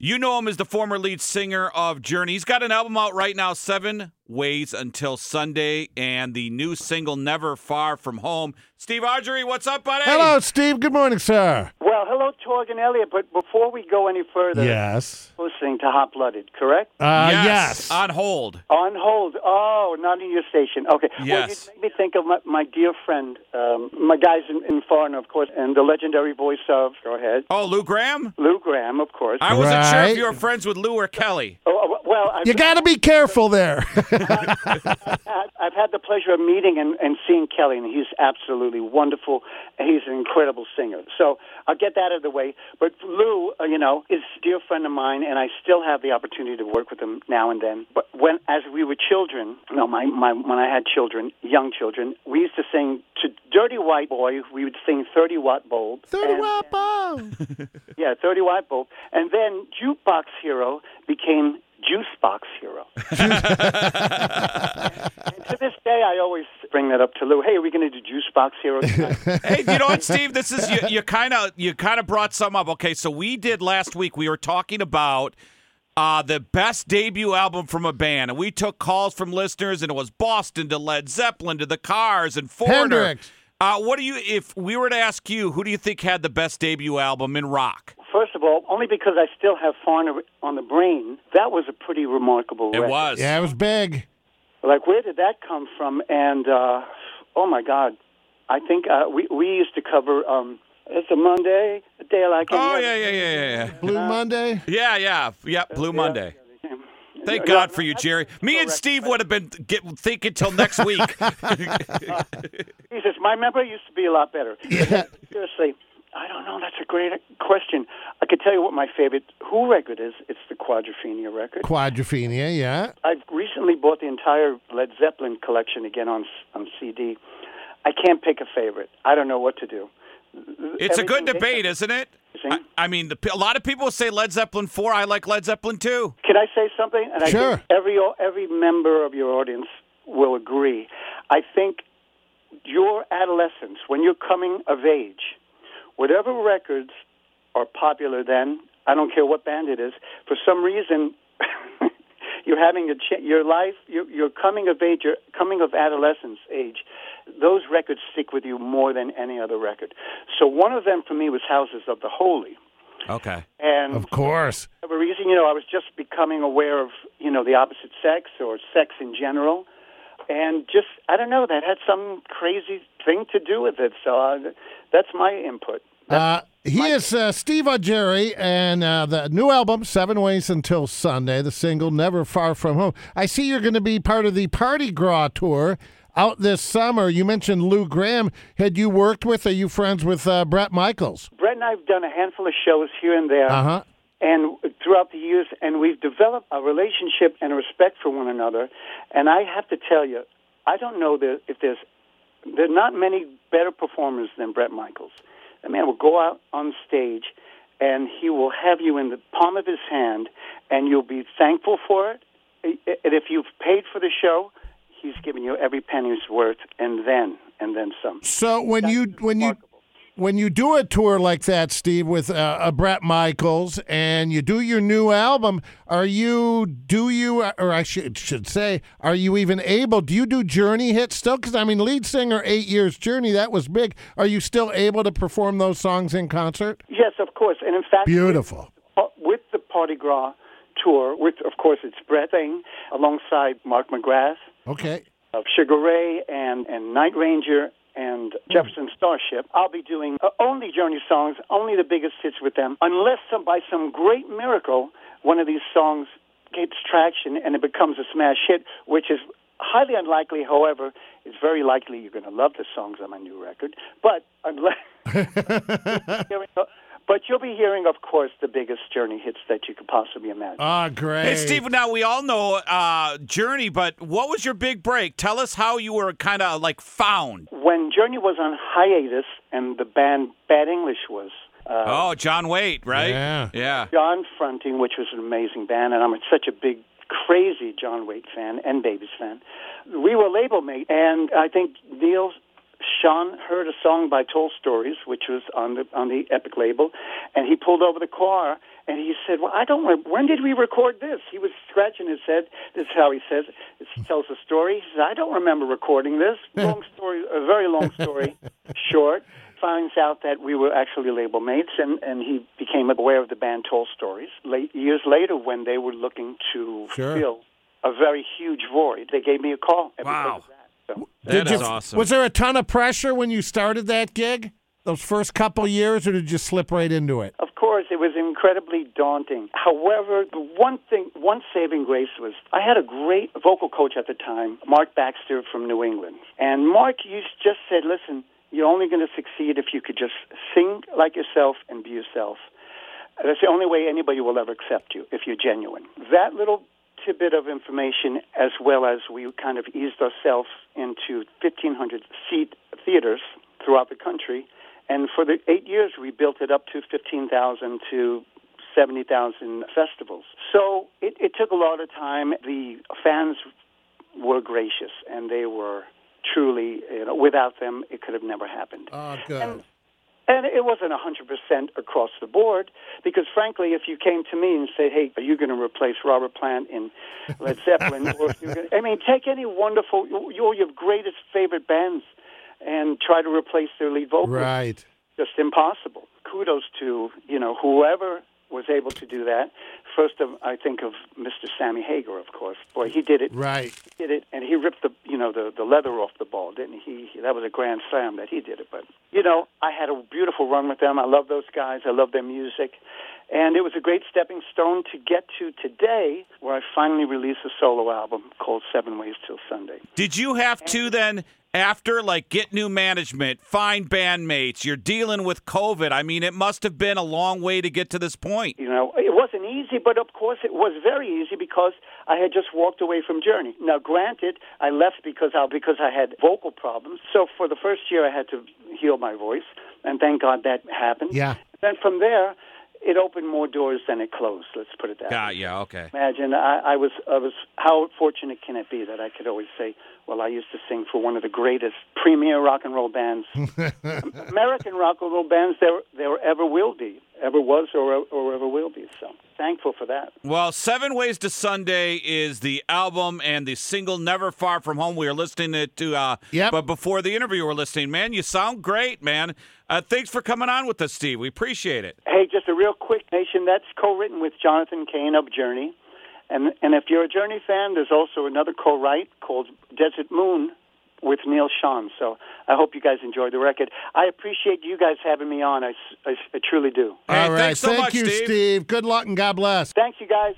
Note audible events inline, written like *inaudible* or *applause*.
You know him as the former lead singer of Journey. He's got an album out right now, Seven Ways Until Sunday, and the new single, Never Far From Home. Steve Augeri, what's up, buddy? Hello, Steve. Good morning, sir. Well, hello, Torg and Elliot. But before we go any further, Yes. Listening to Hot Blooded, correct? Uh, yes. yes. On hold. On hold. Oh, not in your station. Okay. Yes. Well, Yes. you made me think of my, my dear friend, um, my guys in, in foreigner, of course, and the legendary voice of, go ahead, Oh, Lou Gramm? Lou Gramm, of course. I wasn't sure Right. if you were friends with Lou or Kelly. oh, well, I've, You got to be careful there. *laughs* *laughs* had, I've had the pleasure of meeting and, and seeing Kelly, and he's absolutely wonderful. He's an incredible singer. So I'll get that out of the way. But Lou, uh, you know, is a dear friend of mine, and I still have the opportunity to work with him now and then. But when, as we were children, no, my, my when I had children, young children, we used to sing to Dirty White Boy. We would sing Thirty Watt Bulb. 30 and- watt bulb. *laughs* Yeah, Thirty Watt Bulb, and then Jukebox Hero became Juicebox Hero. *laughs* And to this day, I always bring that up to Lou. Hey, are we going to do Juicebox Hero? tonight? *laughs* hey, you know what, Steve? This is you. You kind of you kind of brought some up. Okay, so we did last week. We were talking about uh, the best debut album from a band, and we took calls from listeners, and it was Boston to Led Zeppelin to the Cars and Foreigner. Hendrix. Uh, what do you? If we were to ask you, who do you think had the best debut album in rock? First of all, only because I still have Foreigner on the brain, that was a pretty remarkable It record. was. Yeah, it was big. Like, where did that come from? And, uh, oh my God, I think uh, we, we used to cover um, It's a Monday, a day like any Oh other. yeah, yeah, yeah, yeah, yeah. Blue Monday. Yeah, yeah, yeah. Blue Monday. Yeah. Thank No, God no, for you, that's Jerry. Me and correct, Steve would have been get, thinking till next week. *laughs* He says, my memory used to be a lot better. *laughs* Yeah. Seriously, I don't know. That's a great question. I could tell you what my favorite Who record is. It's the Quadrophenia record. Quadrophenia, yeah. I've recently bought the entire Led Zeppelin collection again on on CD. I can't pick a favorite. I don't know what to do. It's a good Everything- debate, isn't it? I, I mean, the, a lot of people say Led Zeppelin four. I like Led Zeppelin two. Can I say something? And I Sure. think every every member of your audience will agree. I think your adolescence, when you're coming of age, whatever records are popular then, I don't care what band it is, for some reason *laughs* you're having a ch- your life, your, your coming of age, your coming of adolescence age, those records stick with you more than any other record. So one of them for me was Houses of the Holy. Okay. And Of course. for a reason, you know, I was just becoming aware of, you know, the opposite sex or sex in general. And just, I don't know, that had some crazy thing to do with it. So uh, that's my input. Uh, he is uh, Steve Jerry, and uh, the new album, Seven Ways Until Sunday, the single Never Far From Home. I see you're going to be part of the Parti Gras tour out this summer. You mentioned Lou Gramm. Had you worked with, are you friends with uh, Bret Michaels? Bret and I have done a handful of shows here and there. Uh huh. and throughout the years, and we've developed a relationship and a respect for one another. And I have to tell you, I don't know that if there's there are not many better performers than Bret Michaels. The man will go out on stage, and he will have you in the palm of his hand, and you'll be thankful for it. And if you've paid for the show, he's giving you every penny's worth, and then and then some. So when you when you when you do a tour like that, Steve, with uh, a Bret Michaels, and you do your new album, are you do you or I should should say, are you even able? Do you do Journey hits still? Because I mean, lead singer, eight years Journey, that was big. Are you still able to perform those songs in concert? Yes, of course, and in fact, Beautiful. with the Parti Gras tour, with of course it's Bret alongside Mark McGrath Okay. of Sugar Ray and and Night Ranger and Jefferson Starship. I'll be doing uh, only Journey songs, only the biggest hits with them, unless some, by some great miracle one of these songs gets traction and it becomes a smash hit, which is highly unlikely. However, it's very likely you're going to love the songs on my new record. But unless *laughs* *laughs* But you'll be hearing, of course, the biggest Journey hits that you could possibly imagine. Ah, great. Hey, Steve. Now we all know uh, Journey, but what was your big break? Tell us how you were kind of like found. when Journey was on hiatus and the band Bad English was uh, Oh, John Waite, right? Yeah. Yeah. John fronting, which was an amazing band, and I'm such a big, crazy John Waite fan and Babys fan. We were label mate, and I think Neal Schon heard a song by Tall Stories, which was on the on the Epic label, and he pulled over the car And he said, "Well, I don't. Remember. When did we record this?" He was scratching his head. This is how he says. It tells the story. He says, "I don't remember recording this." *laughs* long story, a very long story, short. Finds out that we were actually label mates, and and he became aware of the band Tall Stories. Late years later, when they were looking to Sure. fill a very huge void, they gave me a call. Wow. So- That Did is you- awesome. Was there a ton of pressure when you started that gig? Those first couple years, or did you slip right into it? Of course, it was incredibly daunting. However, the one thing, one saving grace was I had a great vocal coach at the time, Mark Baxter from New England. And Mark used, just said, listen, you're only going to succeed if you could just sing like yourself and be yourself. That's the only way anybody will ever accept you, if you're genuine. That little tidbit of information, as well as we kind of eased ourselves into 1,500 seat theaters throughout the country. And for the eight years, we built it up to 15,000 to 70,000 festivals. So it, it took a lot of time. The fans were gracious, and they were truly, you know, without them, it could have never happened. Oh, good. And it wasn't 100% across the board because, frankly, if you came to me and said, hey, are you going to replace Robert Plant in Led Zeppelin? *laughs* or if you're gonna, I mean, take any wonderful, your, your greatest favorite bands and try to replace their lead vocalist. Right. Just impossible. Kudos to, you know, whoever was able to do that. First, of, I think of Mr. Sammy Hagar, of course. Boy, he did it Right. He did it, and he ripped the you know the the leather off the ball, didn't he? That was a grand slam that he did it. But you know, I had a beautiful run with them. I love those guys. I love their music, and it was a great stepping stone to get to today, where I finally released a solo album called Seven Ways Till Sunday. Did you have to then after like get new management, find bandmates, you're dealing with COVID. I mean, it must have been a long way to get to this point. You know, it wasn't easy, but of course it was very easy because I had just walked away from Journey. Now, granted, I left because I because I had vocal problems. So for the first year, I had to heal my voice, and thank God that happened. Yeah. Then from there, it opened more doors than it closed. Let's put it that way. Yeah, yeah, okay. Imagine I, I was I was how fortunate can it be that I could always say, well, I used to sing for one of the greatest premier rock and roll bands, *laughs* American rock and roll bands there there ever will be, ever was or or ever will be. So thankful for that. Well, Seven Ways to Sunday is the album and the single Never Far From Home. We are listening to, to uh, Yep. but before the interview, we're listening. Man, you sound great, man. Uh, thanks for coming on with us, Steve. We appreciate it. Hey, just a real quick nation. That's co-written with Jonathan Cain of Journey, and and if you're a Journey fan, there's also another co-write called Desert Moon with Neal Schon. So I hope you guys enjoy the record. I appreciate you guys having me on. I truly do. Hey, All right. so Thank much, you, Steve. Steve. Good luck and God bless. Thanks, you guys.